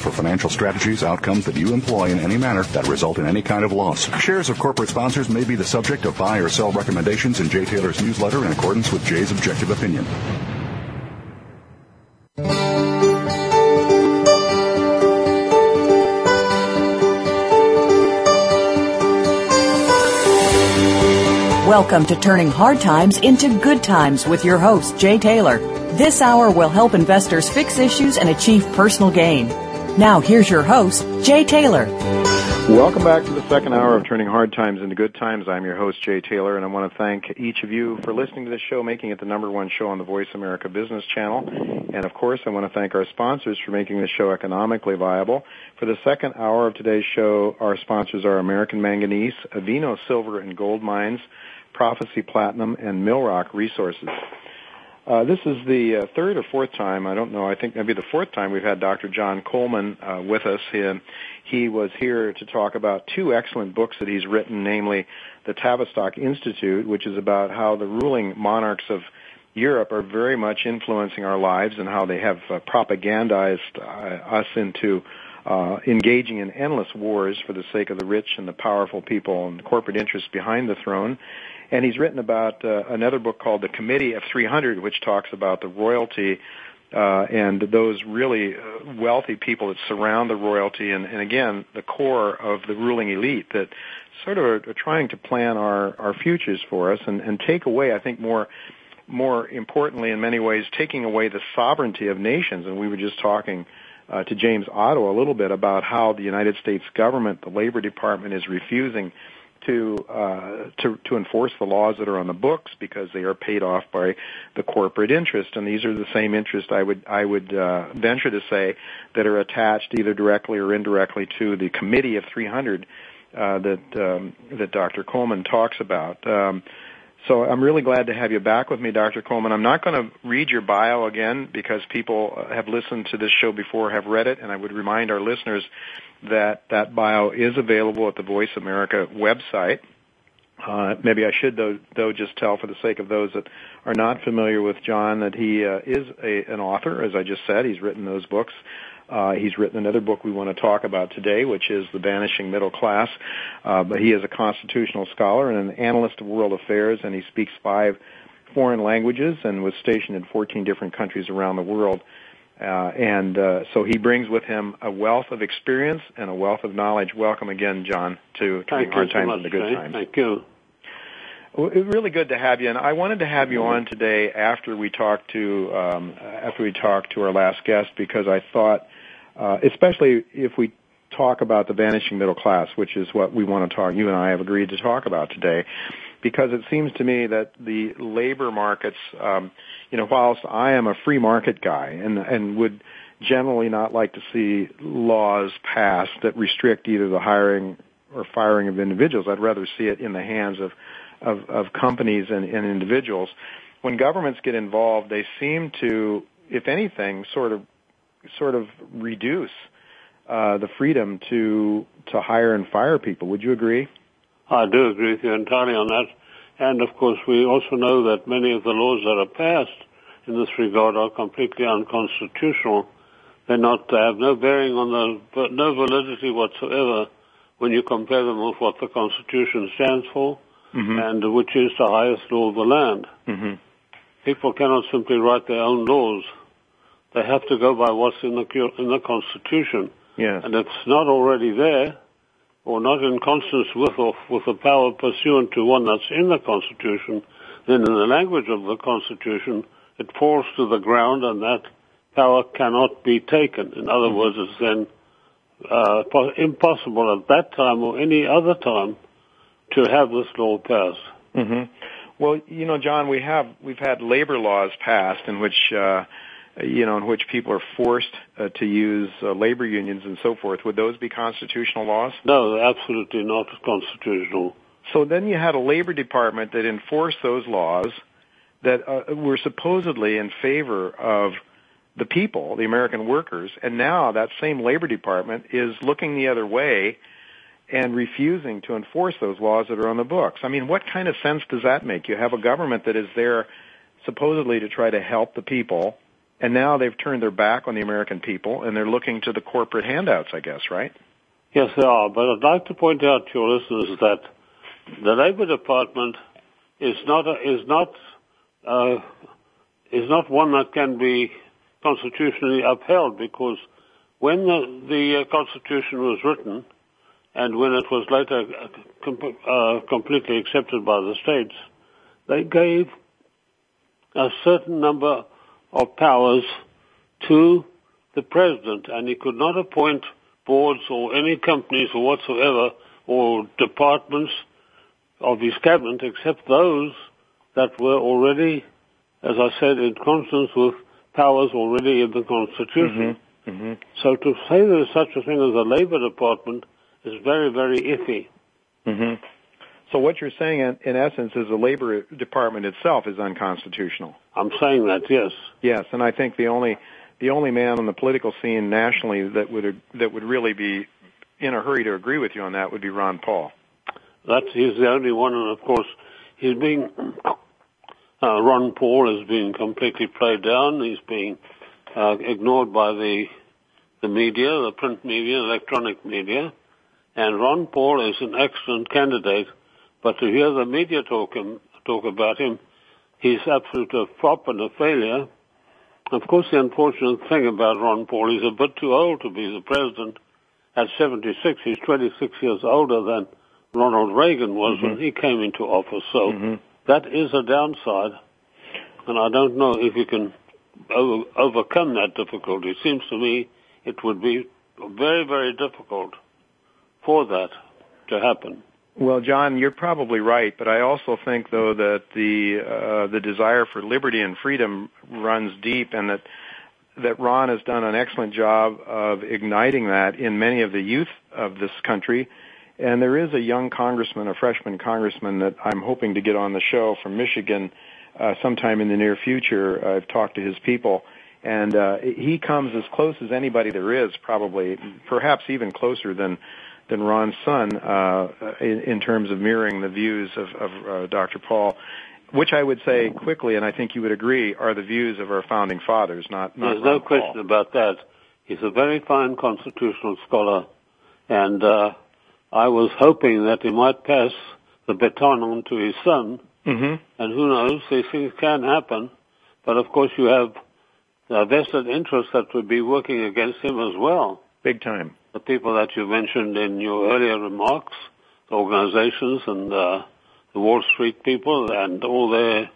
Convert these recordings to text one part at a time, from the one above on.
for financial strategies, outcomes that you employ in any manner that result in any kind of loss. Shares of corporate sponsors may be the subject of buy or sell recommendations in Jay Taylor's newsletter in accordance with Jay's objective opinion. Welcome to Turning Hard Times into Good Times with your host, Jay Taylor. This hour will help investors fix issues and achieve personal gain. Now, here's your host, Jay Taylor. Welcome back to the second hour of Turning Hard Times into Good Times. I'm your host, Jay Taylor, and I want to thank each of you for listening to this show, making it the number one show on the Voice America Business Channel. And of course, I want to thank our sponsors for making this show economically viable. For the second hour of today's show, our sponsors are American Manganese, Avino Silver and Gold Mines, Prophecy Platinum, and Millrock Resources. Uh, this is the uh, third or fourth time, I don't know, I think maybe the fourth time we've had Dr. John Coleman uh, with us. He, he was here to talk about two excellent books that he's written, namely The Tavistock Institute, which is about how the ruling monarchs of Europe are very much influencing our lives and how they have uh, propagandized uh, us into uh, engaging in endless wars for the sake of the rich and the powerful people and corporate interests behind the throne. And he's written about uh, another book called The Committee of 300, which talks about the royalty uh, and those really uh, wealthy people that surround the royalty, and, and again, the core of the ruling elite that sort of are, are trying to plan our, our futures for us and, and take away, I think, more more importantly, in many ways, taking away the sovereignty of nations. And we were just talking uh, to James Otto a little bit about how the United States government, the Labor Department, is refusing to uh, to to enforce the laws that are on the books because they are paid off by the corporate interest, and these are the same interests I would I would uh, venture to say that are attached either directly or indirectly to the committee of 300 uh, that um, that Dr. Coleman talks about. Um, so I'm really glad to have you back with me, Dr. Coleman. I'm not going to read your bio again because people have listened to this show before, have read it, and I would remind our listeners that that bio is available at the Voice America website. Uh, maybe I should though, though just tell for the sake of those that are not familiar with John that he uh, is a, an author, as I just said. He's written those books. Uh, he's written another book we want to talk about today, which is The Vanishing Middle Class. Uh, but he is a constitutional scholar and an analyst of world affairs, and he speaks five foreign languages and was stationed in 14 different countries around the world. Uh, and uh, so he brings with him a wealth of experience and a wealth of knowledge. Welcome again, John, to, the hard times and the good times. Thank you. Well, really good to have you, and I wanted to have you on today after we talked to um, after we talked to our last guest because I thought especially if we talk about the vanishing middle class, which is what we want to talk, you and I have agreed to talk about today, because it seems to me that the labor markets, um, you know, whilst I am a free market guy and, and would generally not like to see laws passed that restrict either the hiring or firing of individuals, I'd rather see it in the hands of, of, of companies and, and individuals. When governments get involved, they seem to, if anything, sort of sort of reduce uh, the freedom to to hire and fire people. Would you agree? I do agree with you entirely on that. And of course, we also know that many of the laws that are passed in this regard are completely unconstitutional. They're not, they have no bearing on the, no validity whatsoever when you compare them with what the Constitution stands for mm-hmm. and which is the highest law of the land. Mm-hmm. People cannot simply write their own laws they have to go by what's in the in the Constitution. Yes. And it's not already there, or not in consonance with or with the power pursuant to one that's in the Constitution, then in the language of the Constitution, it falls to the ground, and that power cannot be taken. In other mm-hmm. words, it's then uh, impossible at that time or any other time to have this law passed. Mm-hmm. Well, you know, John, we have we've had labor laws passed in which uh, you know, in which people are forced uh, to use uh, labor unions and so forth, would those be constitutional laws? No, absolutely not constitutional. So then you had a labor department that enforced those laws that uh, were supposedly in favor of the people, the American workers, and now that same labor department is looking the other way and refusing to enforce those laws that are on the books. I mean, what kind of sense does that make? You have a government that is there supposedly to try to help the people, and now they've turned their back on the American people and they're looking to the corporate handouts, I guess, right? Yes, they are. But I'd like to point out to your listeners that the Labor Department is not a, is not uh, is not one that can be constitutionally upheld because when the, the uh, Constitution was written and when it was later uh, uh, completely accepted by the states, they gave a certain number of powers to the president, and he could not appoint boards or any companies or whatsoever or departments of his cabinet except those that were already, as I said, in consonance with powers already in the Constitution. Mm-hmm. Mm-hmm. So to say there is such a thing as a Labor Department is very, very iffy. Mm-hmm. So what you're saying, in, essence, is the Labor Department itself is unconstitutional. I'm saying that, yes. Yes, and I think the only the only man on the political scene nationally that would that would really be in a hurry to agree with you on that would be Ron Paul. That's he's the only one, and of course he's being uh, Ron Paul is being completely played down. He's being uh, ignored by the the media, the print media, electronic media, and Ron Paul is an excellent candidate. But to hear the media talk him talk about him, he's absolutely a flop and a failure. Of course, the unfortunate thing about Ron Paul, he's a bit too old to be the president. At 76, he's 26 years older than Ronald Reagan was mm-hmm. when he came into office. So mm-hmm. that is a downside, and I don't know if you can over, overcome that difficulty. It seems to me it would be very, very difficult for that to happen. Well, John, you're probably right, but I also think, though, that the uh, the desire for liberty and freedom runs deep, and that that Ron has done an excellent job of igniting that in many of the youth of this country and there is a young congressman, a freshman congressman that I'm hoping to get on the show from Michigan uh, sometime in the near future. I've talked to his people, and uh, he comes as close as anybody there is, probably, perhaps even closer than than Ron's son uh, in, in terms of mirroring the views of, of uh, Dr. Paul which I would say quickly, and I think you would agree, are the views of our founding fathers, not, not There's Ron no question about that. He's a very fine constitutional scholar, and uh, I was hoping that he might pass the baton on to his son. Mm-hmm. And who knows, these things can happen. But of course you have a vested interest that would be working against him as well. Big time. The people that you mentioned in your earlier remarks, the organizations and uh, the Wall Street people and all their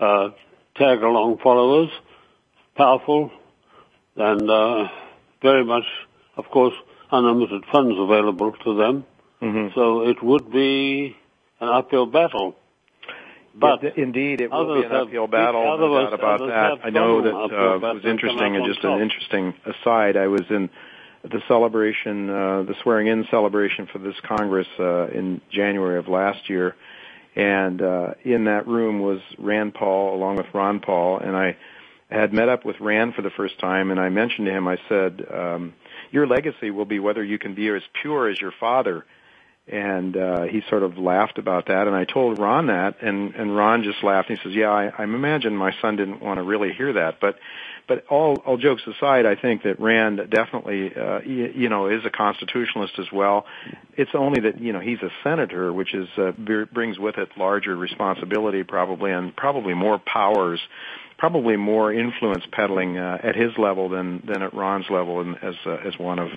uh, tag-along followers, powerful and uh, very much, of course, unlimited funds available to them. Mm-hmm. So it would be an uphill battle. But indeed, it will be an uphill battle. No doubt about that. I know that uh, was interesting, and just an interesting aside. I was in the celebration, uh, the swearing-in celebration for this Congress uh, in January of last year, and uh, in that room was Rand Paul along with Ron Paul, and I had met up with Rand for the first time, and I mentioned to him, I said, um, "Your legacy will be whether you can be as pure as your father." and uh, he sort of laughed about that. And I told Ron that, and and Ron just laughed. And he says, "Yeah, I, I imagine my son didn't want to really hear that, but." But all, all jokes aside, I think that Rand definitely, uh, you, you know, is a constitutionalist as well. It's only that you know he's a senator, which is uh, brings with it larger responsibility, probably, and probably more powers probably more influence peddling uh, at his level than than at Ron's level and as uh, as one of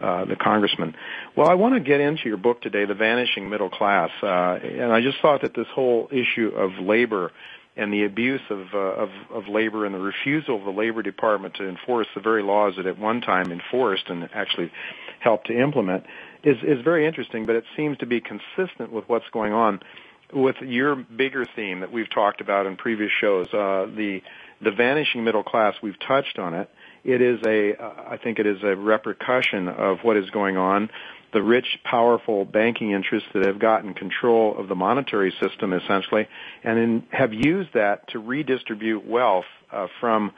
uh, the congressmen. Well, I want to get into your book today, The Vanishing Middle Class, uh, and I just thought that this whole issue of labor and the abuse of, uh, of of labor and the refusal of the labor department to enforce the very laws that at one time enforced and actually helped to implement is is very interesting. But it seems to be consistent with what's going on with your bigger theme that we've talked about in previous shows, uh, the the vanishing middle class, we've touched on it. It is a, I think it is a repercussion of what is going on. The rich, powerful banking interests that have gotten control of the monetary system essentially and in, have used that to redistribute wealth uh, from,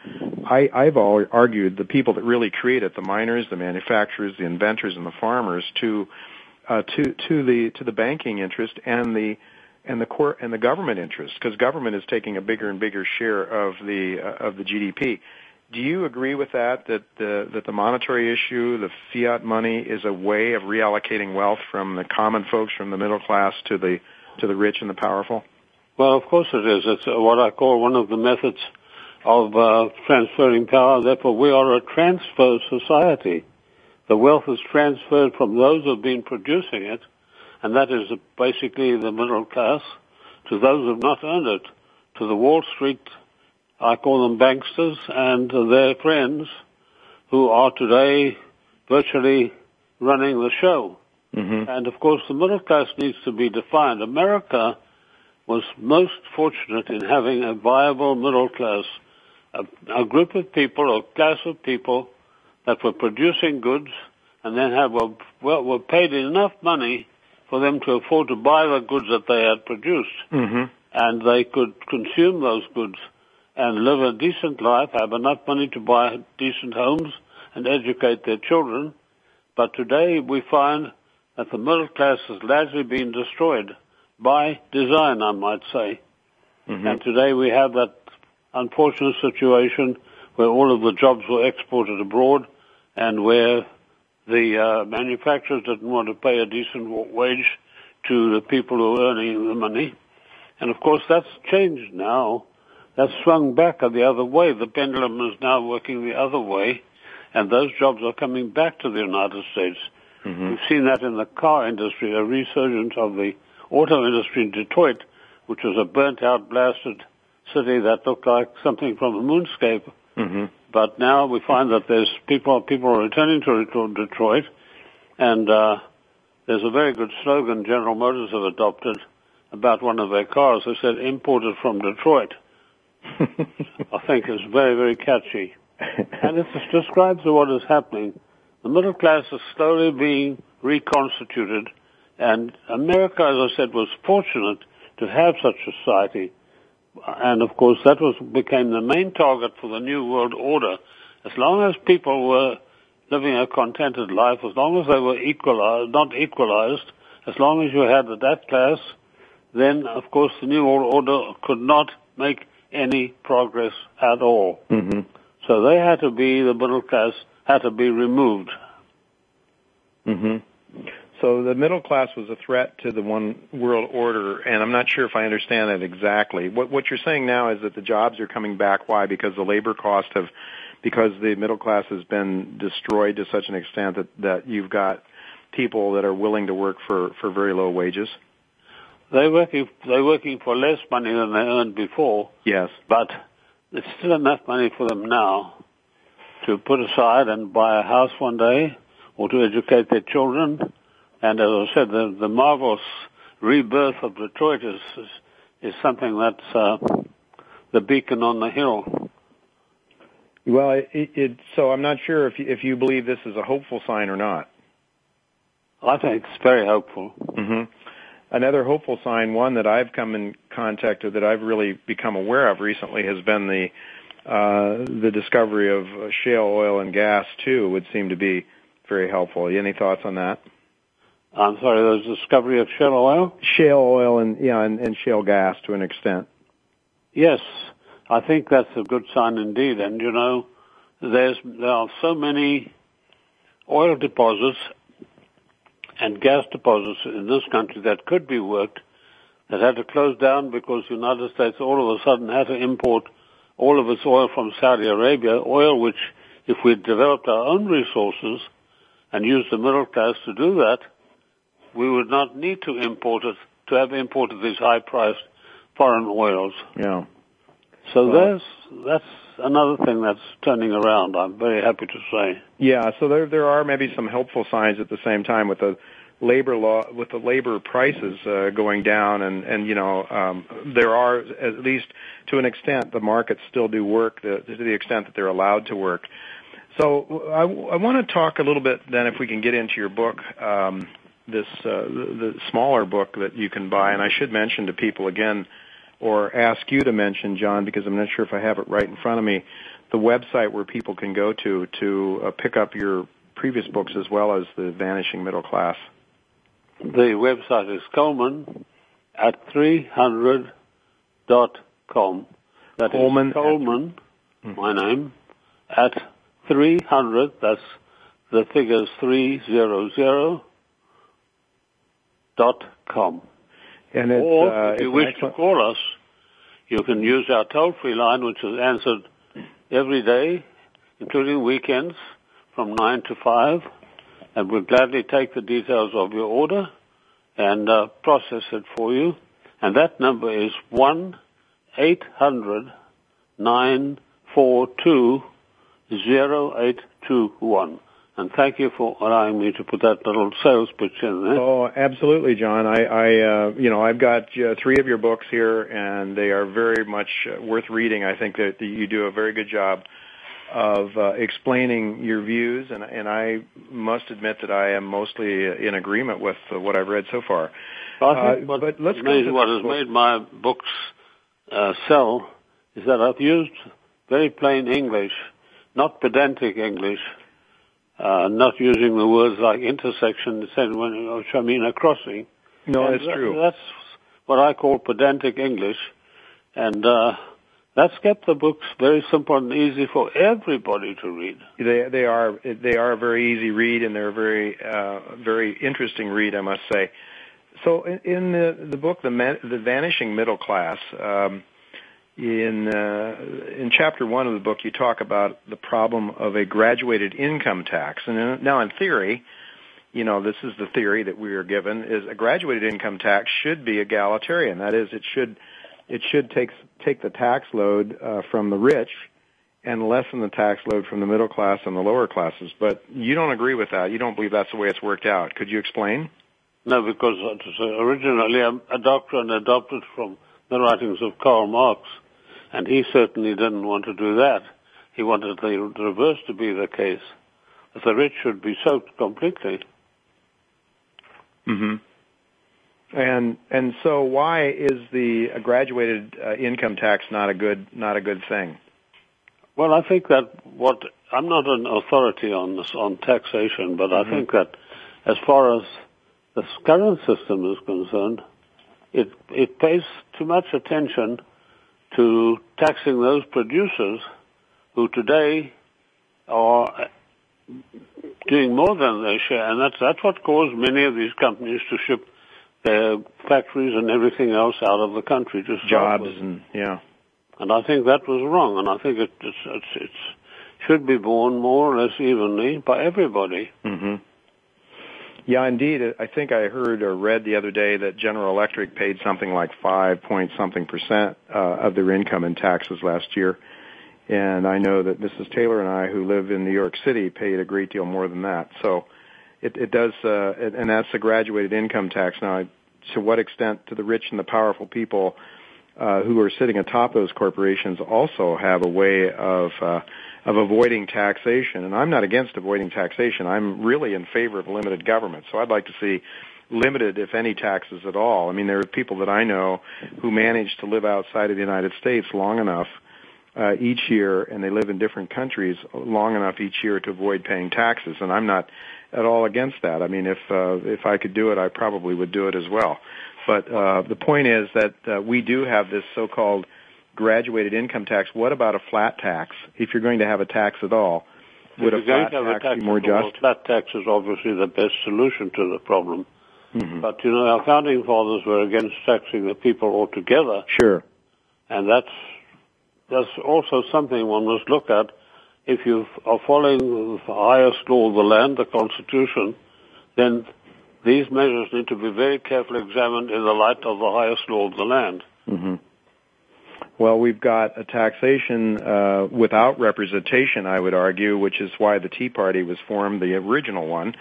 I, I've argued, the people that really create it, the miners, the manufacturers, the inventors, and the farmers to, uh, to, to the, to the banking interest and the, and the core and the government interest because government is taking a bigger and bigger share of the uh, of the GDP. Do you agree with that? That the that the monetary issue, the fiat money, is a way of reallocating wealth from the common folks, from the middle class to the to the rich and the powerful? Well, of course it is. It's what I call one of the methods of uh, transferring power. Therefore, we are a transfer society. The wealth is transferred from those who have been producing it and that is basically the middle class, to those who have not earned it, to the Wall Street, I call them banksters, and their friends, who are today virtually running the show. Mm-hmm. And of course, the middle class needs to be defined. America was most fortunate in having a viable middle class, a, a group of people, a class of people that were producing goods and then have were, were paid enough money for them to afford to buy the goods that they had produced. Mm-hmm. And they could consume those goods and live a decent life, have enough money to buy decent homes and educate their children. But today we find that the middle class has largely been destroyed by design, I might say. Mm-hmm. And today we have that unfortunate situation where all of the jobs were exported abroad and where the uh, manufacturers didn't want to pay a decent wage to the people who are earning the money. And of course that's changed now. That's swung back the other way. The pendulum is now working the other way and those jobs are coming back to the United States. Mm-hmm. We've seen that in the car industry, a resurgence of the auto industry in Detroit, which was a burnt out, blasted city that looked like something from a moonscape. Mm-hmm. But now we find that there's people people are returning to Detroit, and uh, there's a very good slogan General Motors have adopted about one of their cars. They said imported from Detroit. I think it's very very catchy, and it describes what is happening. The middle class is slowly being reconstituted, and America, as I said, was fortunate to have such a society and of course that was became the main target for the new world order. As long as people were living a contented life, as long as they were equalized, not equalized, as long as you had that class, then of course the new world order could not make any progress at all. Mm-hmm. So they had to be the middle class had to be removed. Mm-hmm. So the middle class was a threat to the one world order, and I'm not sure if I understand that exactly. What, what you're saying now is that the jobs are coming back. Why? Because the labor cost have, because the middle class has been destroyed to such an extent that, that you've got people that are willing to work for, for very low wages. They're working, they're working for less money than they earned before. Yes. But there's still enough money for them now to put aside and buy a house one day or to educate their children and as I said, the, the marvelous rebirth of Detroit is, is, is something that's uh, the beacon on the hill. Well, it, it, so I'm not sure if you, if you believe this is a hopeful sign or not. I think it's very hopeful. Mm-hmm. Another hopeful sign, one that I've come in contact with, that I've really become aware of recently, has been the uh, the discovery of shale oil and gas too. Would seem to be very helpful. Any thoughts on that? I'm sorry, the discovery of shale oil? Shale oil and, yeah, and, and shale gas to an extent. Yes, I think that's a good sign indeed. And you know, there's, there are so many oil deposits and gas deposits in this country that could be worked that had to close down because the United States all of a sudden had to import all of its oil from Saudi Arabia, oil which if we developed our own resources and used the middle class to do that, we would not need to import it to have imported these high-priced foreign oils. Yeah. So well, that's that's another thing that's turning around. I'm very happy to say. Yeah, so there there are maybe some helpful signs at the same time with the labor law with the labor prices uh, going down and and you know um, there are at least to an extent the markets still do work the, to the extent that they're allowed to work so I, I want to talk a little bit then if we can get into your book um, this uh, the, the smaller book that you can buy and I should mention to people again or ask you to mention John because I'm not sure if I have it right in front of me the website where people can go to to uh, pick up your previous books as well as the vanishing middle class the website is Coleman at 300 dot com. That Coleman, is Coleman, at, my name, at 300, that's the figures 300 dot com. And it's, or uh, if you wish excellent... to call us, you can use our toll-free line, which is answered every day, including weekends, from 9 to 5, and we'll gladly take the details of your order and uh, process it for you. And that number is 1-800-942-0821. And thank you for allowing me to put that little sales pitch in there. Oh, absolutely, John. I, I uh, you know, I've got uh, three of your books here, and they are very much uh, worth reading. I think that you do a very good job of uh, explaining your views, and, and I must admit that I am mostly in agreement with uh, what I've read so far. Think uh, but let's made, what has book. made my books uh, sell is that I've used very plain English, not pedantic English, uh, not using the words like intersection, which I mean a crossing. No, that's true. That's what I call pedantic English, and uh, that's kept the books very simple and easy for everybody to read. They they are they are a very easy read and they're a very uh, very interesting read, I must say. So in, in the the book, the Man, the Vanishing Middle Class, um, in uh, in chapter one of the book, you talk about the problem of a graduated income tax. And in, now, in theory, you know this is the theory that we are given: is a graduated income tax should be egalitarian. That is, it should it should take take the tax load uh, from the rich and lessen the tax load from the middle class and the lower classes. But you don't agree with that. You don't believe that's the way it's worked out. Could you explain? No, because originally a doctrine adopted from the writings of Karl Marx, and he certainly didn't want to do that. He wanted the reverse to be the case, that the rich should be soaked completely. Mm-hmm. And and so why is the graduated uh, income tax not a good not a good thing? Well, I think that what I'm not an authority on this on taxation, but mm-hmm. I think that as far as the current system is concerned, it it pays too much attention to taxing those producers who today are doing more than their share, and that's that's what caused many of these companies to ship their factories and everything else out of the country. Just jobs and yeah. And I think that was wrong, and I think it it's, it's, it's should be borne more or less evenly by everybody. Mm-hmm. Yeah, indeed. I think I heard or read the other day that General Electric paid something like five point something percent uh, of their income in taxes last year. And I know that Mrs. Taylor and I, who live in New York City, paid a great deal more than that. So it, it does, uh, and that's the graduated income tax. Now, to what extent do the rich and the powerful people uh, who are sitting atop those corporations also have a way of uh, of avoiding taxation? And I'm not against avoiding taxation. I'm really in favor of limited government. So I'd like to see limited, if any, taxes at all. I mean, there are people that I know who manage to live outside of the United States long enough uh, each year, and they live in different countries long enough each year to avoid paying taxes. And I'm not at all against that. I mean, if uh, if I could do it, I probably would do it as well. But uh, the point is that uh, we do have this so-called graduated income tax. What about a flat tax? If you're going to have a tax at all, would a flat tax, tax be more just? Flat tax is obviously the best solution to the problem. Mm-hmm. But you know, our founding fathers were against taxing the people altogether. Sure. And that's that's also something one must look at if you are following the highest law of the land, the Constitution, then these measures need to be very carefully examined in the light of the highest law of the land. Mm-hmm. Well, we've got a taxation uh, without representation, I would argue, which is why the Tea Party was formed, the original one.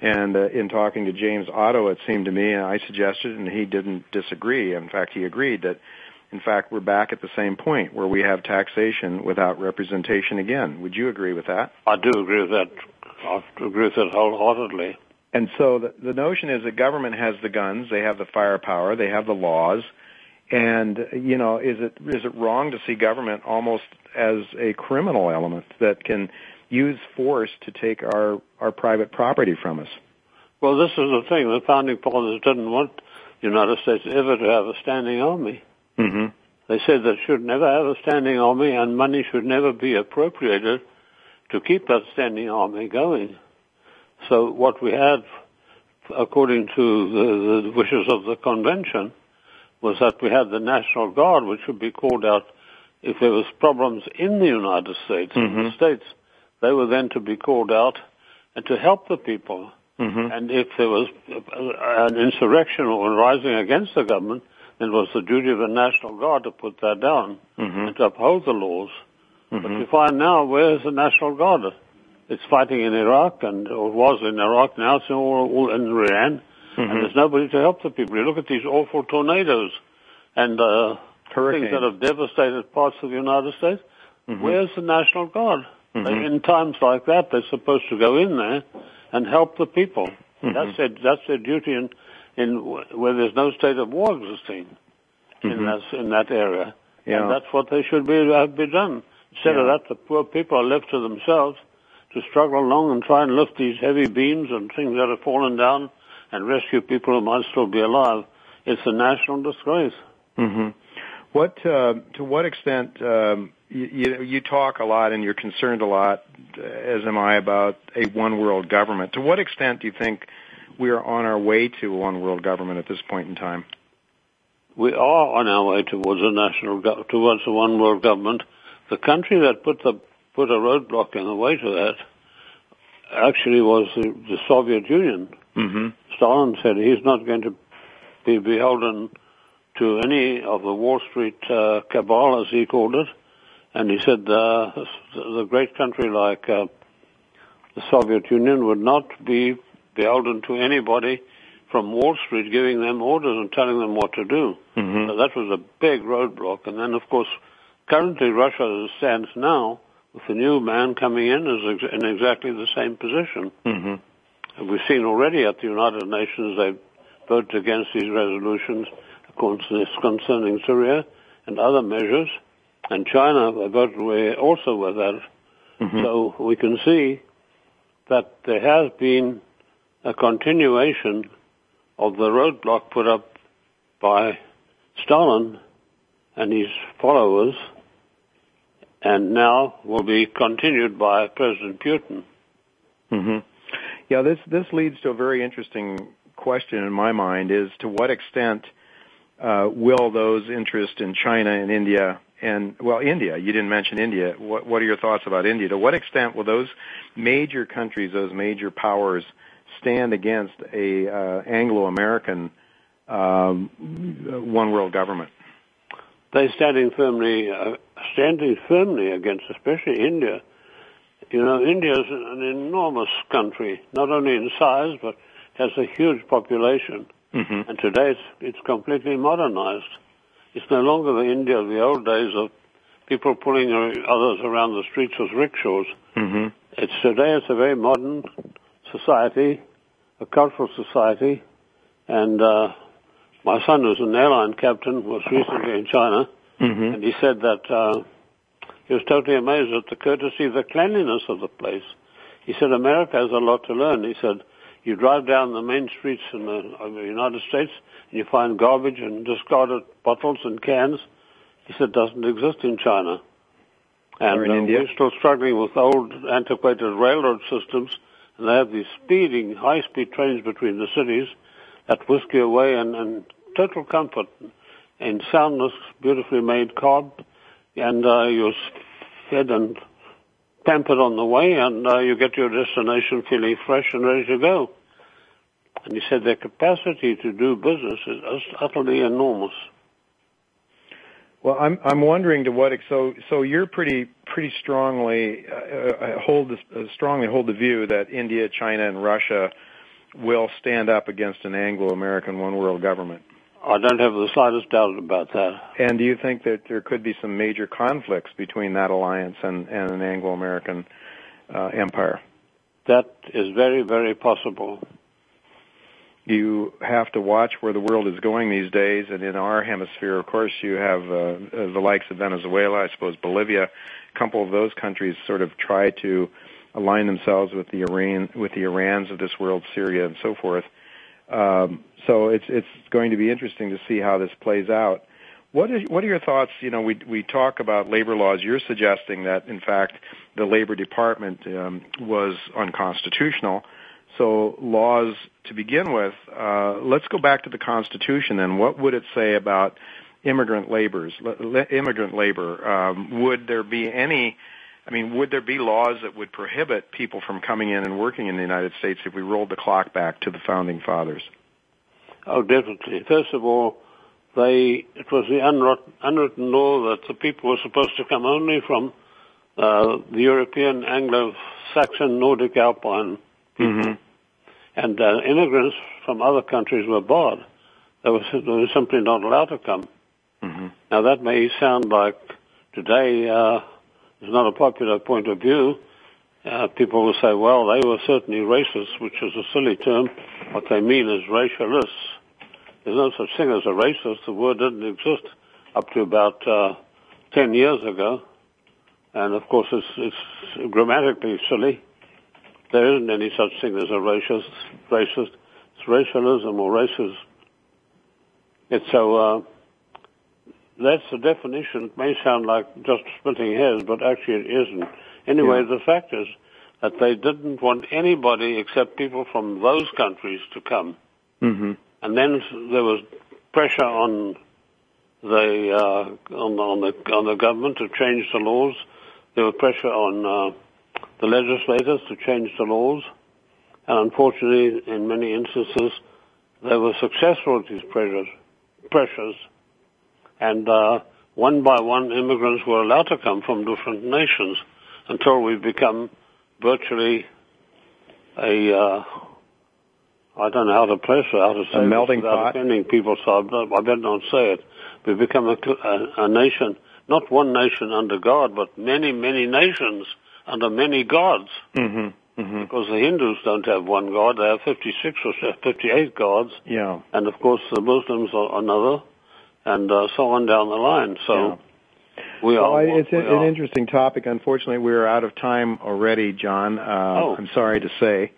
And uh, in talking to James Otto, it seemed to me, and I suggested, and he didn't disagree. In fact, he agreed that, in fact, we're back at the same point where we have taxation without representation again. Would you agree with that? I do agree with that. I agree with that wholeheartedly. And so the, the notion is that government has the guns, they have the firepower, they have the laws, and you know, is it is it wrong to see government almost as a criminal element that can use force to take our our private property from us? Well, this is the thing. The founding fathers didn't want the United States ever to have a standing army. Mm-hmm. They said that should never have a standing army, and money should never be appropriated to keep that standing army going. So what we had, according to the, the wishes of the convention, was that we had the National Guard, which would be called out if there was problems in the United States, mm-hmm. in the states. They were then to be called out and to help the people. Mm-hmm. And if there was an insurrection or rising against the government, then it was the duty of the National Guard to put that down mm-hmm. and to uphold the laws. Mm-hmm. But you find now, where's the National Guard? It's fighting in Iraq, and or was in Iraq. Now it's all, all in Iran, Mm-hmm. and there's nobody to help the people. You look at these awful tornadoes and uh, things that have devastated parts of the United States. Mm-hmm. Where's the National Guard? Mhm. In times like that, they're supposed to go in there and help the people. Mhm. That's their that's their duty in in where there's no state of war existing in Mhm. that in that area. Yeah. And that's what they should be have be done. Instead of that, the poor people are left to themselves to struggle along and try and lift these heavy beams and things that have fallen down and rescue people who might still be alive. It's a national disgrace. hmm What uh, to what extent um, you, you you talk a lot and you're concerned a lot, as am I, about a one world government. To what extent do you think we are on our way to a one world government at this point in time? We are on our way towards a national go- towards a one world government. The country that put the put a roadblock in the way to that actually was the, the Soviet Union. Mm-hmm. Stalin said he's not going to be beholden to any of the Wall Street uh, cabal, as he called it, and he said uh, the great country like uh, the Soviet Union would not be beholden to anybody from Wall Street giving them orders and telling them what to do. Mm-hmm. So that was a big roadblock. And then, of course, currently Russia as it stands now, with the new man coming in, is ex- in exactly the same position. Mm-hmm. And we've seen already at the United Nations they voted against these resolutions concerning Syria and other measures. And China voted away also with that. Mm-hmm. So we can see that there has been a continuation of the roadblock put up by Stalin and his followers, and now will be continued by President Putin. hmm Yeah, this this leads to a very interesting question in my mind: is to what extent uh, will those interests in China and India and well, India? You didn't mention India. What what are your thoughts about India? To what extent will those major countries, those major powers, stand against a uh, Anglo-American um, one world government? They're standing firmly, uh, standing firmly against, especially India. You know, India is an enormous country, not only in size, but has a huge population. Mm-hmm. And today it's, it's completely modernized. It's no longer the India of the old days of people pulling others around the streets with rickshaws. Mm-hmm. It's today it's a very modern society, a cultural society, and uh, my son, who's an airline captain, was recently in China, Mm-hmm. and he said that uh, he was totally amazed at the courtesy, the cleanliness of the place. He said America has a lot to learn. He said you drive down the main streets in the, of the United States and you find garbage and discarded bottles and cans. He said doesn't exist in China. And Or in uh, India. we're still struggling with old antiquated railroad systems, and they have these speeding, high-speed trains between the cities that whisk you away and, and total comfort and soundless, beautifully made car, and uh, you're fed and pampered on the way, and uh, you get to your destination feeling fresh and ready to go. And he said their capacity to do business is utterly enormous. Well, I'm I'm wondering to what so so you're pretty pretty strongly uh, uh hold uh, strongly hold the view that India, China, and Russia will stand up against an Anglo-American one-world government. I don't have the slightest doubt about that. And do you think that there could be some major conflicts between that alliance and, and an Anglo-American uh, empire? That is very, very possible you have to watch where the world is going these days. And in our hemisphere, of course, you have uh, uh, the likes of Venezuela, I suppose Bolivia. A couple of those countries sort of try to align themselves with the Iran, with the Irans of this world, Syria, and so forth. Um, so it's it's going to be interesting to see how this plays out. What is what are your thoughts? You know, we we talk about labor laws. You're suggesting that in fact the Labor Department um, was unconstitutional. So laws to begin with, uh, let's go back to the Constitution then. What would it say about immigrant laborers, immigrant labor? Um, would there be any, I mean, would there be laws that would prohibit people from coming in and working in the United States if we rolled the clock back to the founding fathers? Oh, definitely. First of all, they, it was the unwritten, unwritten law that the people were supposed to come only from uh, the European, Anglo-Saxon, Nordic, Alpine Mm-hmm. And uh, immigrants from other countries were barred. They were, they were simply not allowed to come. Mm-hmm. Now that may sound like today uh, is not a popular point of view. Uh, people will say, well, they were certainly racist, which is a silly term. What they mean is racialists. There's no such thing as a racist. The word didn't exist up to about uh, 10 years ago. And of course, it's, it's grammatically silly. There isn't any such thing as a racist. Racist. It's racialism or racism. It's so. Uh, that's the definition. It may sound like just splitting hairs, but actually it isn't. Anyway, yeah. the fact is that they didn't want anybody except people from those countries to come. Mm-hmm. And then there was pressure on the uh, on, on the on the government to change the laws. There was pressure on uh, the legislators to change the laws, and unfortunately, in many instances, they were successful at these pressures, pressures and uh, one by one, immigrants were allowed to come from different nations until we've become virtually a uh, I don't know how to place it, how to say a melting without pot. offending people, so I better not say it. We've become a, a, a nation, not one nation under God, but many, many nations under many gods. Mm-hmm. Mm-hmm. Because the Hindus don't have one god; they have fifty-six or 58 gods. Yeah. And of course, the Muslims are another, and uh, so on down the line. So. Yeah. We well, are, it's we an are. interesting topic. Unfortunately, we're out of time already, John. Uh, oh. I'm sorry to say.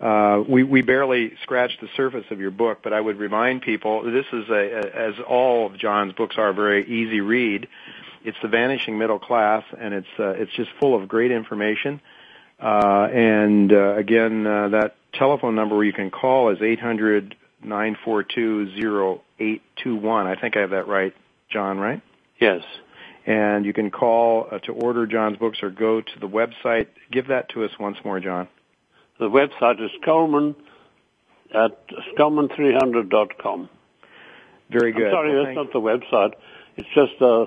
Uh, we, we barely scratched the surface of your book, but I would remind people this is a, as all of John's books are, a very easy read. It's the vanishing middle class, and it's uh, it's just full of great information. Uh, and uh, again, uh, that telephone number where you can call is eight hundred nine four two zero eight two one. I think I have that right, John. Right? Yes. And you can call uh, to order John's books or go to the website. Give that to us once more, John. The website is Coleman at Scullman300.com. Very good. I'm sorry, well, that's not the website. It's just uh,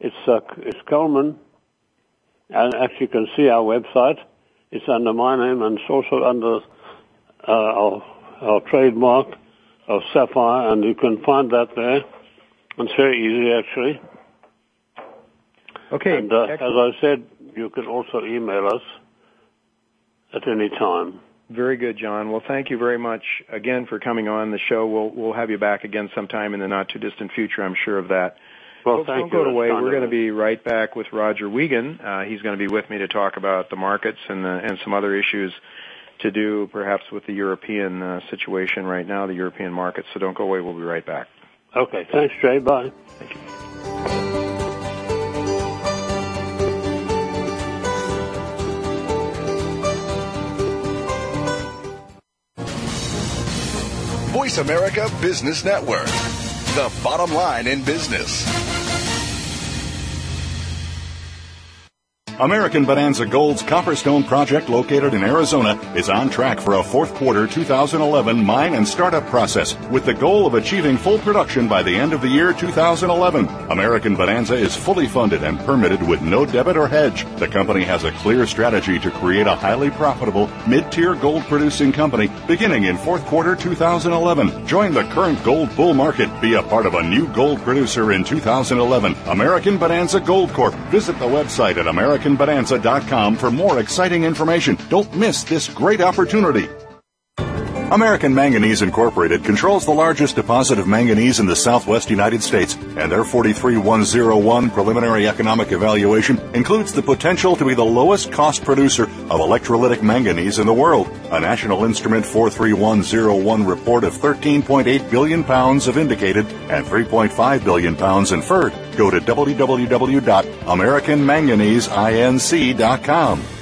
it's uh, it's Coleman, and as you can see, our website it's under my name and it's also under uh, our, our trademark of Sapphire, and you can find that there. It's very easy, actually. Okay. And uh, as I said, you can also email us at any time. Very good, John. Well, thank you very much again for coming on the show. We'll we'll have you back again sometime in the not too distant future. I'm sure of that. Well, Folks, thank don't you. go away. We're going to be right back with Roger Wiegand. Uh, he's going to be with me to talk about the markets and the, and some other issues to do, perhaps with the European uh, situation right now, the European market. So don't go away. We'll be right back. Okay. Thanks, Jay. Bye. Thank you. Voice America Business Network, the bottom line in business. American Bonanza Gold's Copperstone project located in Arizona is on track for a fourth quarter 2011 mine and startup process with the goal of achieving full production by the end of the year 2011. American Bonanza is fully funded and permitted with no debit or hedge. The company has a clear strategy to create a highly profitable mid-tier gold producing company beginning in fourth quarter 2011. Join the current gold bull market. Be a part of a new gold producer in 2011. American Bonanza Gold Corp. Visit the website at AmericanBonanza.com for more exciting information. Don't miss this great opportunity. American Manganese Incorporated controls the largest deposit of manganese in the southwest United States, and their 43101 preliminary economic evaluation includes the potential to be the lowest cost producer of electrolytic manganese in the world. A National Instrument 43101 report of 13.8 billion pounds of indicated and 3.5 billion pounds inferred. Go to www.americanmanganeseinc.com.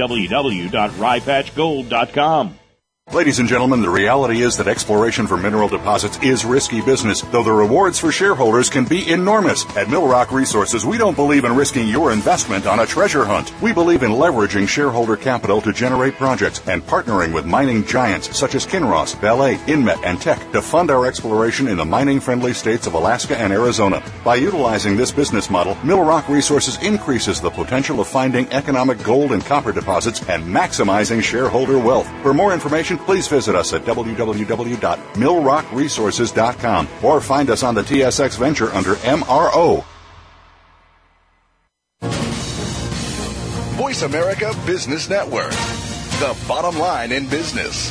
www.ryepatchgold.com. Ladies and gentlemen, the reality is that exploration for mineral deposits is risky business, though the rewards for shareholders can be enormous. At Millrock Resources, we don't believe in risking your investment on a treasure hunt. We believe in leveraging shareholder capital to generate projects and partnering with mining giants such as Kinross, Vale, Inmet, and Teck to fund our exploration in the mining-friendly states of Alaska and Arizona. By utilizing this business model, Millrock Resources increases the potential of finding economic gold and copper deposits and maximizing shareholder wealth. For more information, please visit us at www.millrockresources.com or find us on the TSX Venture under MRO. Voice America Business Network, the bottom line in business.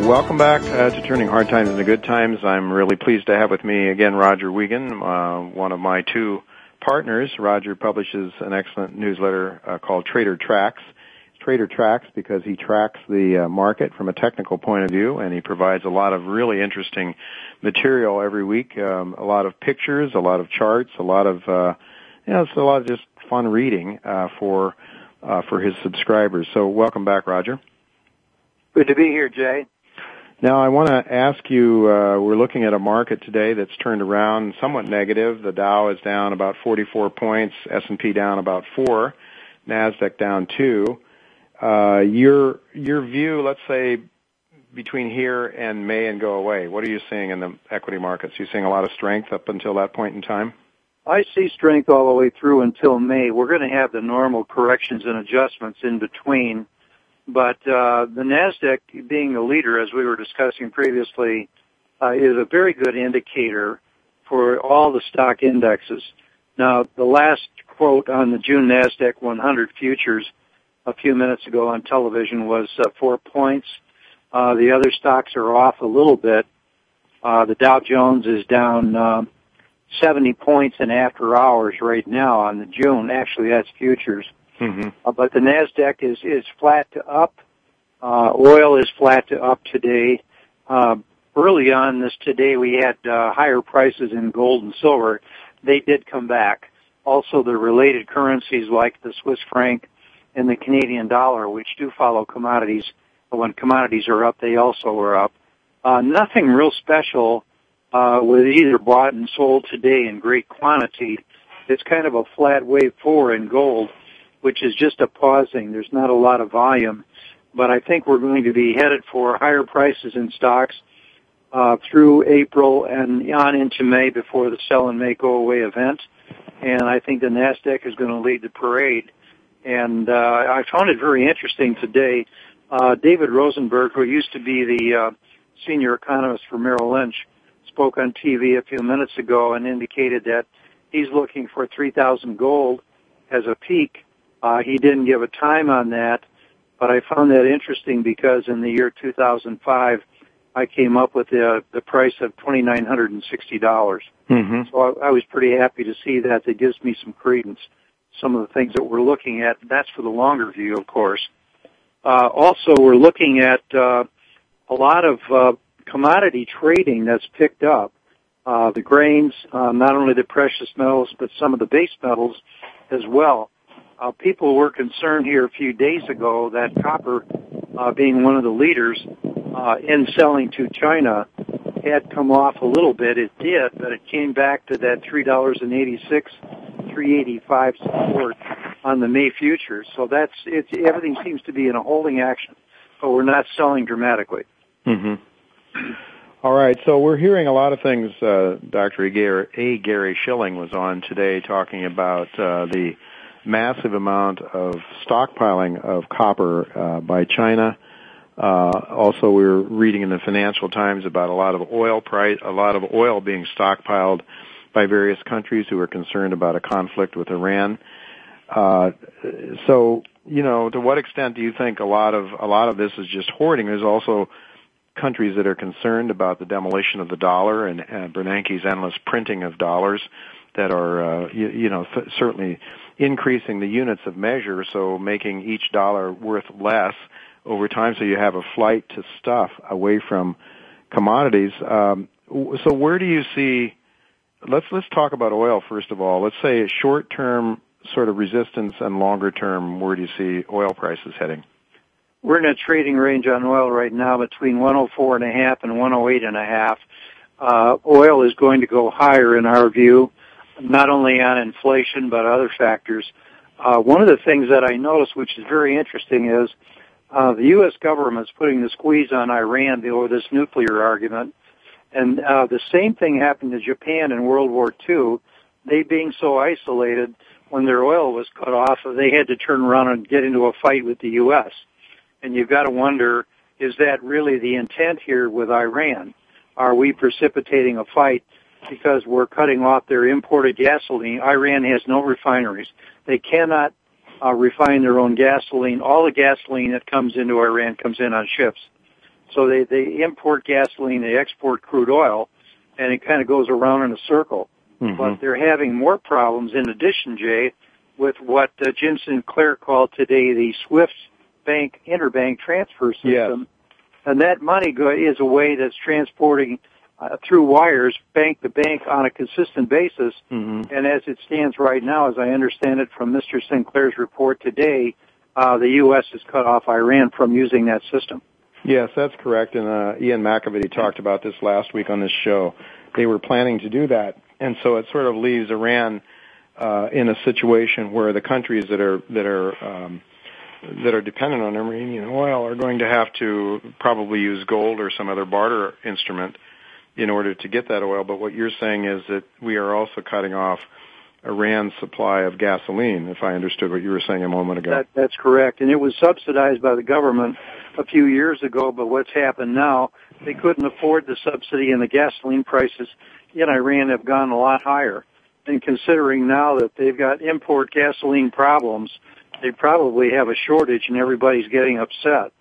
Welcome back uh, to Turning Hard Times into Good Times. I'm really pleased to have with me again Roger Wiegand, uh, one of my two partners. Roger publishes an excellent newsletter uh, called Trader Tracks. Trader Tracks because he tracks the uh, market from a technical point of view, and he provides a lot of really interesting material every week. Um, a lot of pictures, a lot of charts, a lot of uh, you know, it's a lot of just fun reading uh, for uh, for his subscribers. So, welcome back, Roger. Good to be here, Jay. Now, I want to ask you, uh, we're looking at a market today that's turned around somewhat negative. The Dow is down about 44 points, S&P down about 4, Nasdaq down 2. Uh, your your view, let's say between here and May and go away, what are you seeing in the equity markets? Are you seeing a lot of strength up until that point in time? I see strength all the way through until May. We're going to have the normal corrections and adjustments in between but uh, the Nasdaq, being the leader, as we were discussing previously, uh, is a very good indicator for all the stock indexes. Now, the last quote on the June Nasdaq 100 futures a few minutes ago on television was uh, four points. Uh, the other stocks are off a little bit. Uh, the Dow Jones is down uh, 70 points in after hours right now on the June. Actually, that's futures. Mm-hmm. Uh, but the Nasdaq is is flat to up. Uh, oil is flat to up today. Uh, early on this today, we had higher prices in gold and silver. They did come back. Also, the related currencies like the Swiss franc and the Canadian dollar, which do follow commodities, when commodities are up, they also are up. Uh, nothing real special uh, with either bought and sold today in great quantity. It's kind of a flat wave four in gold which is just a pausing. There's not a lot of volume, but I think we're going to be headed for higher prices in stocks uh, through April and on into May before the sell and May go away event. And I think the Nasdaq is going to lead the parade. And uh, I found it very interesting today. Uh, David Rosenberg, who used to be the uh, senior economist for Merrill Lynch, spoke on TV a few minutes ago and indicated that he's looking for 3,000 gold as a peak. Uh, he didn't give a time on that, but I found that interesting because in the year 2005, I came up with the the price of twenty nine hundred and sixty dollars. Mm-hmm. So I, I was pretty happy to see that. That gives me some credence. Some of the things that we're looking at. That's for the longer view, of course. Uh, also, we're looking at uh, a lot of uh, commodity trading that's picked up. Uh, the grains, uh, not only the precious metals, but some of the base metals as well. Uh, people were concerned here a few days ago that copper, uh, being one of the leaders, uh, in selling to China had come off a little bit. It did, but it came back to that three dollars and eighty six, three eighty five support on the May futures. So that's everything seems to be in a holding action, but we're not selling dramatically. Mm-hmm. All right, so we're hearing a lot of things. Uh, Dr. A. Gary, Shilling was on today talking about uh, the massive amount of stockpiling of copper uh, by China uh, also, we were reading in the Financial Times about a lot of oil price, a lot of oil being stockpiled by various countries who are concerned about a conflict with Iran. Uh, so, you know, to what extent do you think a lot of a lot of this is just hoarding? There's also countries that are concerned about the demolition of the dollar and, and Bernanke's endless printing of dollars that are, uh, you, you know, certainly increasing the units of measure, so making each dollar worth less over time, so you have a flight to stuff away from commodities. Um, so where do you see? Let's let's talk about oil first of all. Let's say short term sort of resistance and longer term. Where do you see oil prices heading? We're in a trading range on oil right now between 104 and a half and 108 and a half. Uh, oil is going to go higher in our view, not only on inflation but other factors. Uh, one of the things that I noticed, which is very interesting, is uh, the U.S. government's putting the squeeze on Iran over this nuclear argument. And uh, the same thing happened to Japan in World War II. They being so isolated, when their oil was cut off, they had to turn around and get into a fight with the U.S. And you've got to wonder, is that really the intent here with Iran? Are we precipitating a fight because we're cutting off their imported gasoline? Iran has no refineries. They cannot uh, refine their own gasoline. All the gasoline that comes into Iran comes in on ships. So they, they import gasoline, they export crude oil, and it kind of goes around in a circle. Mm-hmm. But they're having more problems in addition, Jay, with what uh, Jim Sinclair called today the SWIFT bank interbank transfer system. Yes. And that money go- is a way that's transporting uh, through wires, bank to bank, on a consistent basis. Mm-hmm. And as it stands right now, as I understand it from Mr. Sinclair's report today, uh, the U.S. has cut off Iran from using that system. Yes, that's correct. And uh, Ian McAvity talked about this last week on this show. They were planning to do that, and so it sort of leaves Iran uh, in a situation where the countries that are that are um, that are dependent on Iranian oil are going to have to probably use gold or some other barter instrument in order to get that oil. But what you're saying is that we are also cutting off Iran's supply of gasoline, if I understood what you were saying a moment ago. That, that's correct. And it was subsidized by the government a few years ago, but what's happened now, they couldn't afford the subsidy and the gasoline prices in Iran have gone a lot higher. And considering now that they've got import gasoline problems, they probably have a shortage and everybody's getting upset.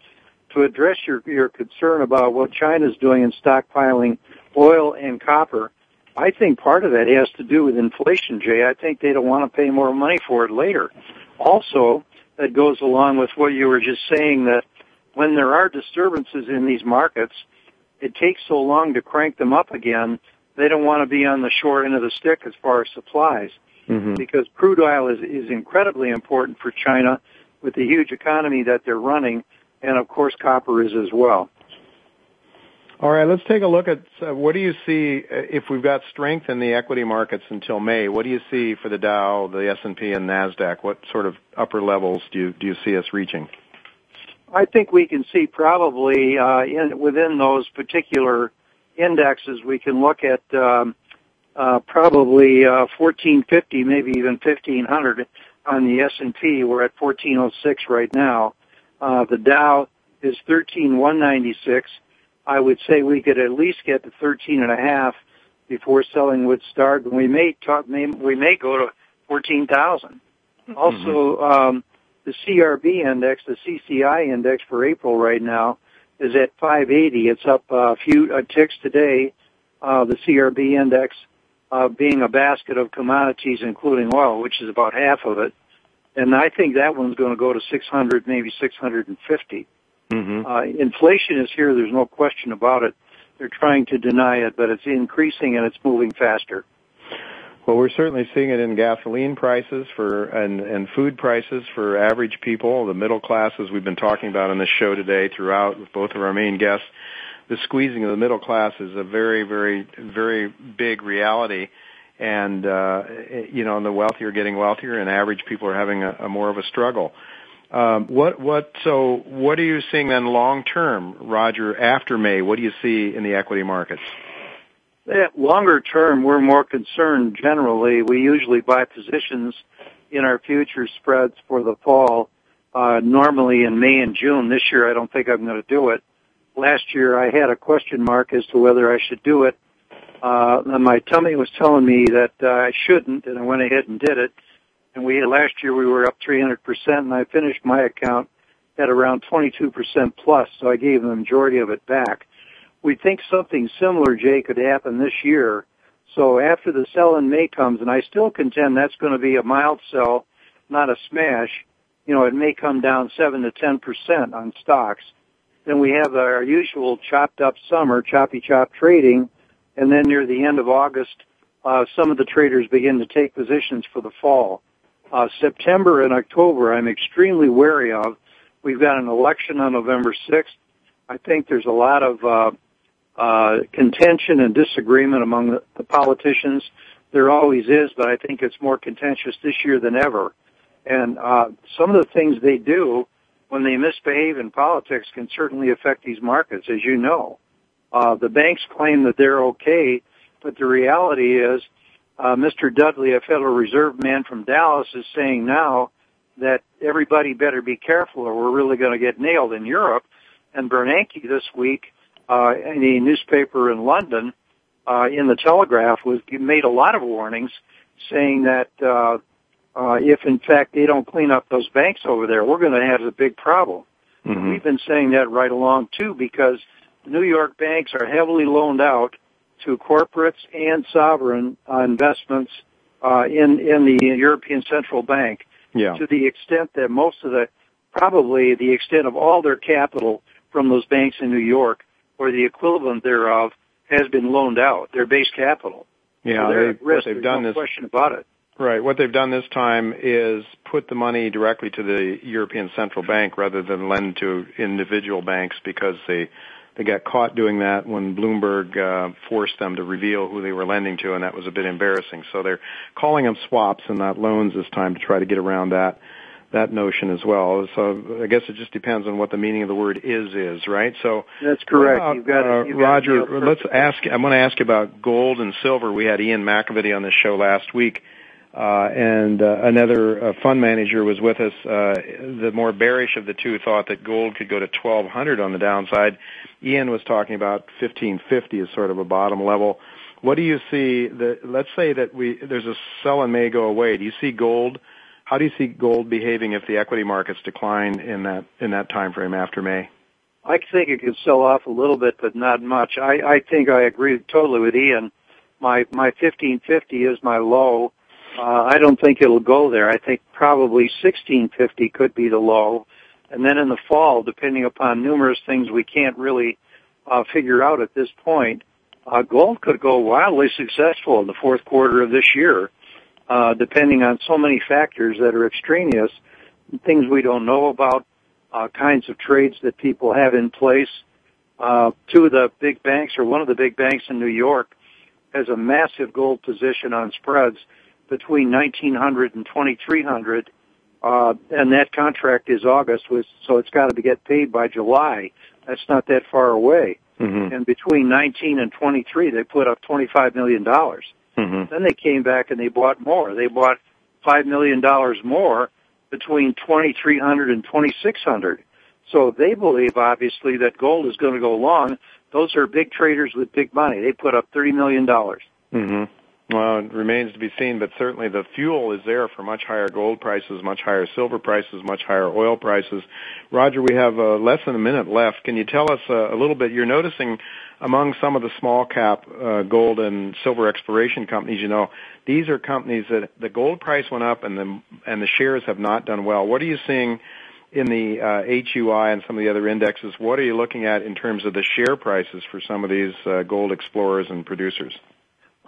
To address your, your concern about what China's doing in stockpiling oil and copper. I think part of that has to do with inflation, Jay. I think they don't want to pay more money for it later. Also, that goes along with what you were just saying that when there are disturbances in these markets, it takes so long to crank them up again. They don't want to be on the short end of the stick as far as supplies. Mm-hmm. Because crude oil is, is incredibly important for China with the huge economy that they're running, and of course copper is as well. All right, let's take a look at uh, what do you see uh, if we've got strength in the equity markets until May. What do you see for the Dow, the S&P, and Nasdaq? What sort of upper levels do you do you see us reaching? I think we can see probably uh, in, within those particular indexes, we can look at um, uh, probably uh, 1450, maybe even 1500 on the S&P. We're at 1406 right now. Uh, the Dow is 13196 I would say we could at least get to 13 and a half before selling would start. And we may talk, may, we may go to 14,000. Mm-hmm. Also, um, the CRB index, the CCI index for April right now is at 580. It's up a few uh, ticks today. Uh, the CRB index, uh, being a basket of commodities, including oil, which is about half of it. And I think that one's going to go to 600, maybe 650. Mm-hmm. Uh, inflation is here. There's no question about it. They're trying to deny it, but it's increasing and it's moving faster. Well, we're certainly seeing it in gasoline prices for and and food prices for average people, the middle classes we've been talking about on this show today throughout with both of our main guests. The squeezing of the middle class is a very, very, very big reality, and uh, you know, and the wealthier are getting wealthier, and average people are having a, a more of a struggle. Um, what what so what are you seeing then long term, Roger? After May, what do you see in the equity markets? Yeah, longer term, we're more concerned. Generally, we usually buy positions in our future spreads for the fall. Uh, normally in May and June. This year, I don't think I'm going to do it. Last year, I had a question mark as to whether I should do it. Uh, and my tummy was telling me that uh, I shouldn't, and I went ahead and did it and we last year we were up 300%, and I finished my account at around 22% plus, so I gave the majority of it back. We think something similar, Jay, could happen this year. So after the sell in May comes, and I still contend that's going to be a mild sell, not a smash. You know, it may come down seven to ten percent on stocks. Then we have our usual chopped up summer, choppy chop trading, and then near the end of August, uh, some of the traders begin to take positions for the fall. Uh, September and October, I'm extremely wary of. We've got an election on November 6th. I think there's a lot of uh, uh, contention and disagreement among the, the politicians. There always is, but I think it's more contentious this year than ever. And uh, some of the things they do when they misbehave in politics can certainly affect these markets, as you know. Uh, the banks claim that they're okay, but the reality is uh, Mr. Dudley, a Federal Reserve man from Dallas, is saying now that everybody better be careful or we're really going to get nailed in Europe. And Bernanke this week, uh, in a newspaper in London, uh, in the Telegraph, was made a lot of warnings saying that uh, uh, if in fact they don't clean up those banks over there, we're going to have a big problem. Mm-hmm. We've been saying that right along too because New York banks are heavily loaned out to corporates and sovereign uh, investments uh, in in the European Central Bank. Yeah. To the extent that most of the, probably the extent of all their capital from those banks in New York, or the equivalent thereof, has been loaned out. Their base capital. Yeah, so they, risk. they've done no this. question about it. Right. What they've done this time is put the money directly to the European Central Bank rather than lend to individual banks because they they got caught doing that when Bloomberg uh, forced them to reveal who they were lending to, and that was a bit embarrassing. So they're calling them swaps and not loans this time to try to get around that that notion as well. So I guess it just depends on what the meaning of the word is is, right? So that's correct. About, you've got, uh, you've Roger. got let's ask. I'm going to ask you about gold and silver. We had Ian McAvity on this show last week. Uh, and uh, another uh, fund manager was with us. Uh, the more bearish of the two thought that gold could go to 1200 on the downside. Ian was talking about 1550 as sort of a bottom level. What do you see? The, let's say that we there's a sell and may go away. Do you see gold? How do you see gold behaving if the equity markets decline in that in that time frame after May? I think it could sell off a little bit, but not much. I, I think I agree totally with Ian. My my 1550 is my low uh, I don't think it'll go there. I think probably 1650 could be the low. And then in the fall, depending upon numerous things we can't really uh, figure out at this point, uh, gold could go wildly successful in the fourth quarter of this year, uh, depending on so many factors that are extraneous, things we don't know about, uh, kinds of trades that people have in place. uh, two of the big banks or one of the big banks in New York has a massive gold position on spreads between 1900 and 2300 uh, and that contract is August, so it's got to get paid by July. That's not that far away. Mm-hmm. And between 19 and 23, they put up 25 million dollars. Mm-hmm. Then they came back and they bought more. They bought five million dollars more between 2300 and 2600. So they believe, obviously, that gold is going to go long. Those are big traders with big money. They put up 30 million dollars. Mm-hmm. Well, it remains to be seen, but certainly the fuel is there for much higher gold prices, much higher silver prices, much higher oil prices. Roger, we have uh, less than a minute left. Can you tell us uh, a little bit? You're noticing among some of the small cap uh, gold and silver exploration companies, you know, these are companies that the gold price went up and the and the shares have not done well. What are you seeing in the uh, HUI and some of the other indexes? What are you looking at in terms of the share prices for some of these uh, gold explorers and producers?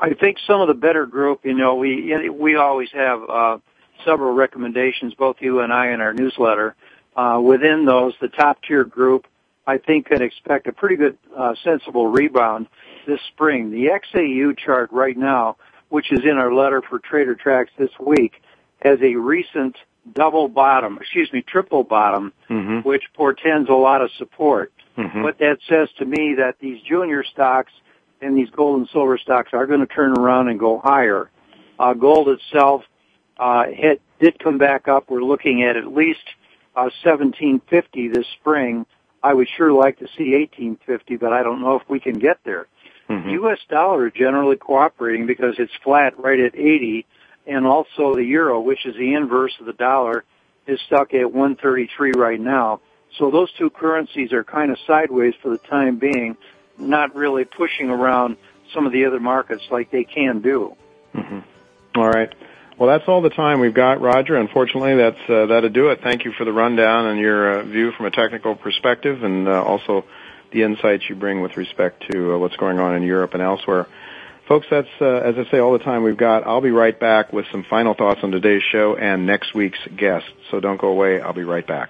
I think some of the better group, you know, we we always have uh, several recommendations, both you and I, in our newsletter. Uh, within those, the top tier group, I think, can expect a pretty good, uh, sensible rebound this spring. The XAU chart right now, which is in our letter for Trader Tracks this week, has a recent double bottom, excuse me, triple bottom, mm-hmm. which portends a lot of support. Mm-hmm. What that says to me that these junior stocks and these gold and silver stocks are going to turn around and go higher. Uh, gold itself uh, hit, did come back up. We're looking at at least uh, 1750 this spring. I would sure like to see 1850, but I don't know if we can get there. Mm-hmm. The U.S. dollar generally cooperating because it's flat right at 80, and also the euro, which is the inverse of the dollar, is stuck at 133 right now. So those two currencies are kind of sideways for the time being not really pushing around some of the other markets like they can do. Mm-hmm. All right. Well, that's all the time we've got, Roger. Unfortunately, that's uh, that'll do it. Thank you for the rundown and your uh, view from a technical perspective, and uh, also the insights you bring with respect to uh, what's going on in Europe and elsewhere. Folks, that's uh, as I say all the time we've got. I'll be right back with some final thoughts on today's show and next week's guest. So don't go away. I'll be right back.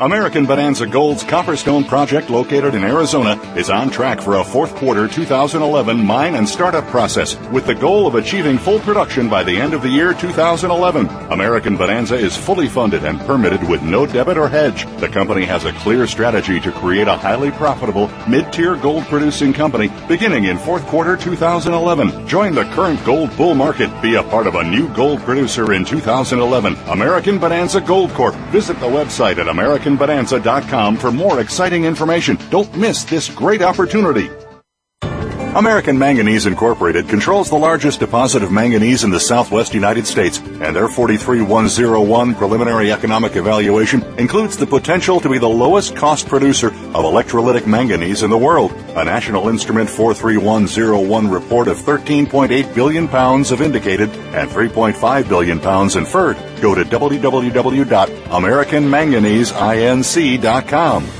American Bonanza Gold's Copperstone project located in Arizona is on track for a fourth quarter 2011 mine and startup process with the goal of achieving full production by the end of the year 2011. American Bonanza is fully funded and permitted with no debit or hedge. The company has a clear strategy to create a highly profitable mid-tier gold producing company beginning in fourth quarter 2011. Join the current gold bull market. Be a part of a new gold producer in 2011. American Bonanza Gold Corp. Visit the website at American AmericanBonanza.com for more exciting information. Don't miss this great opportunity. American Manganese Incorporated controls the largest deposit of manganese in the southwest United States, and their 43101 preliminary economic evaluation includes the potential to be the lowest cost producer of electrolytic manganese in the world. A National Instrument 43101 report of 13.8 billion pounds of indicated and 3.5 billion pounds inferred. Go to www.americanmanganeseinc.com.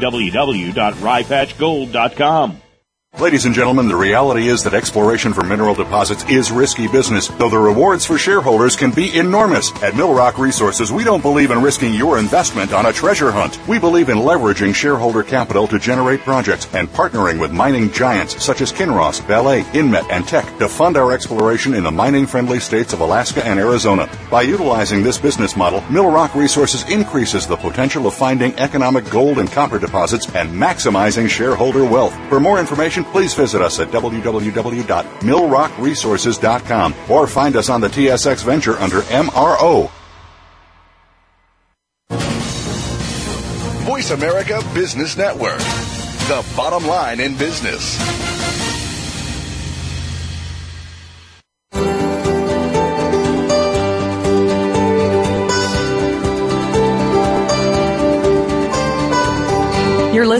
www.ryepatchgold.com. Ladies and gentlemen, the reality is that exploration for mineral deposits is risky business, though the rewards for shareholders can be enormous. At Millrock Resources, we don't believe in risking your investment on a treasure hunt. We believe in leveraging shareholder capital to generate projects and partnering with mining giants such as Kinross, Vale, Inmet, and Teck to fund our exploration in the mining-friendly states of Alaska and Arizona. By utilizing this business model, Millrock Resources increases the potential of finding economic gold and copper deposits and maximizing shareholder wealth. For more information, information, please visit us at www.millrockresources.com or find us on the TSX Venture under MRO. Voice America Business Network, the bottom line in business.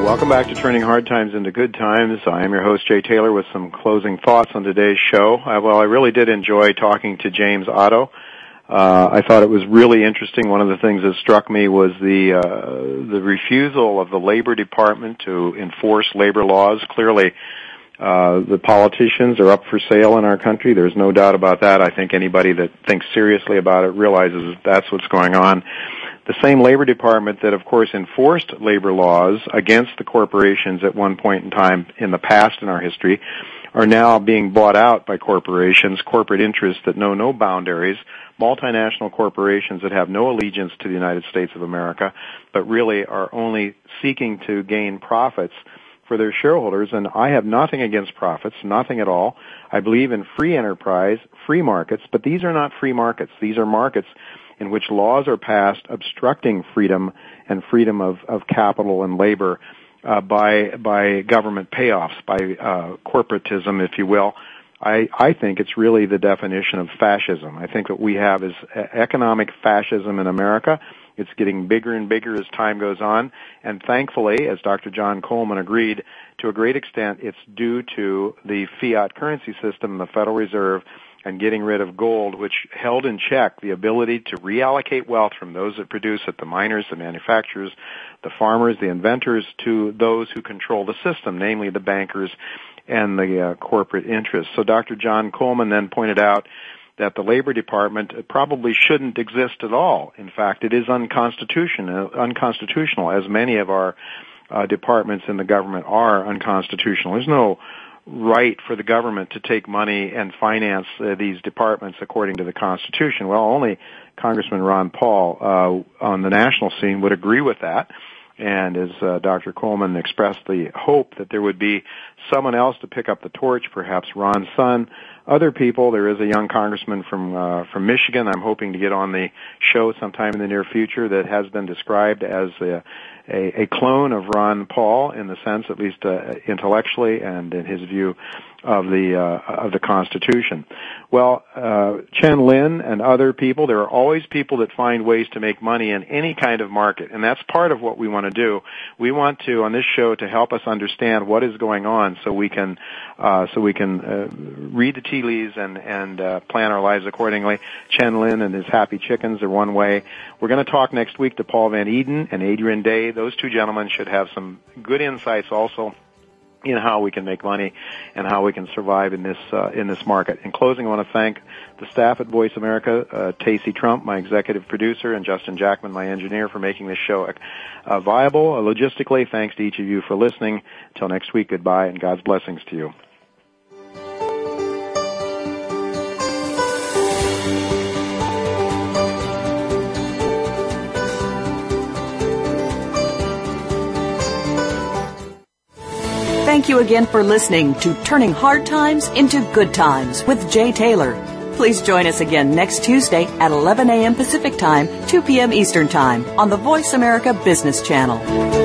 Welcome back to Turning Hard Times into Good Times. I am your host, Jay Taylor, with some closing thoughts on today's show. Uh, well, I really did enjoy talking to James Otto. Uh, I thought it was really interesting. One of the things that struck me was the uh, the refusal of the Labor Department to enforce labor laws. Clearly, uh, the politicians are up for sale in our country. There's no doubt about that. I think anybody that thinks seriously about it realizes that's what's going on the same labor department that of course enforced labor laws against the corporations at one point in time in the past in our history are now being bought out by corporations, corporate interests that know no boundaries, multinational corporations that have no allegiance to the United States of America, but really are only seeking to gain profits for their shareholders. And I have nothing against profits, nothing at all. I believe in free enterprise, free markets, but these are not free markets. These are markets in which laws are passed obstructing freedom and freedom of, of capital and labor uh, by by government payoffs, by uh, corporatism, if you will. I, I think it's really the definition of fascism. I think what we have is economic fascism in America. It's getting bigger and bigger as time goes on. And thankfully, as Dr. John Coleman agreed, to a great extent, it's due to the fiat currency system, and the Federal Reserve, and getting rid of gold, which held in check the ability to reallocate wealth from those that produce it, the miners, the manufacturers, the farmers, the inventors, to those who control the system, namely the bankers and the uh, corporate interests. So Dr. John Coleman then pointed out that the Labor Department probably shouldn't exist at all. In fact, it is unconstitutional, unconstitutional as many of our uh, departments in the government are unconstitutional. There's no right for the government to take money and finance uh, these departments according to the Constitution. Well, only Congressman Ron Paul uh, on the national scene would agree with that. And as uh, Dr. Coleman expressed the hope that there would be someone else to pick up the torch, perhaps Ron's son, other people. There is a young congressman from uh, from Michigan. I'm hoping to get on the show sometime in the near future that has been described as a, a, a clone of Ron Paul in the sense, at least uh, intellectually and in his view of the uh, of the Constitution. Well, uh, Chen Lin and other people, there are always people that find ways to make money in any kind of market, and that's part of what we want to do. We want to on this show to help us understand what is going on, so we can uh, so we can uh, read the tea leaves and and uh, plan our lives accordingly. Chen Lin and his Happy Chickens are one way. We're going to talk next week to Paul van Eeden and Adrian Day. Those two gentlemen should have some good insights also in how we can make money and how we can survive in this uh, in this market. In closing, I want to thank the staff at Voice America, uh, Trump, my executive producer, and Justin Jackman, my engineer, for making this show uh, viable uh, logistically. Thanks to each of you for listening. Until next week, goodbye and God's blessings to you. Thank you again for listening to Turning Hard Times into Good Times with Jay Taylor. Please join us again next Tuesday at 11 a.m. Pacific Time, 2 p.m. Eastern Time on the Voice America Business Channel.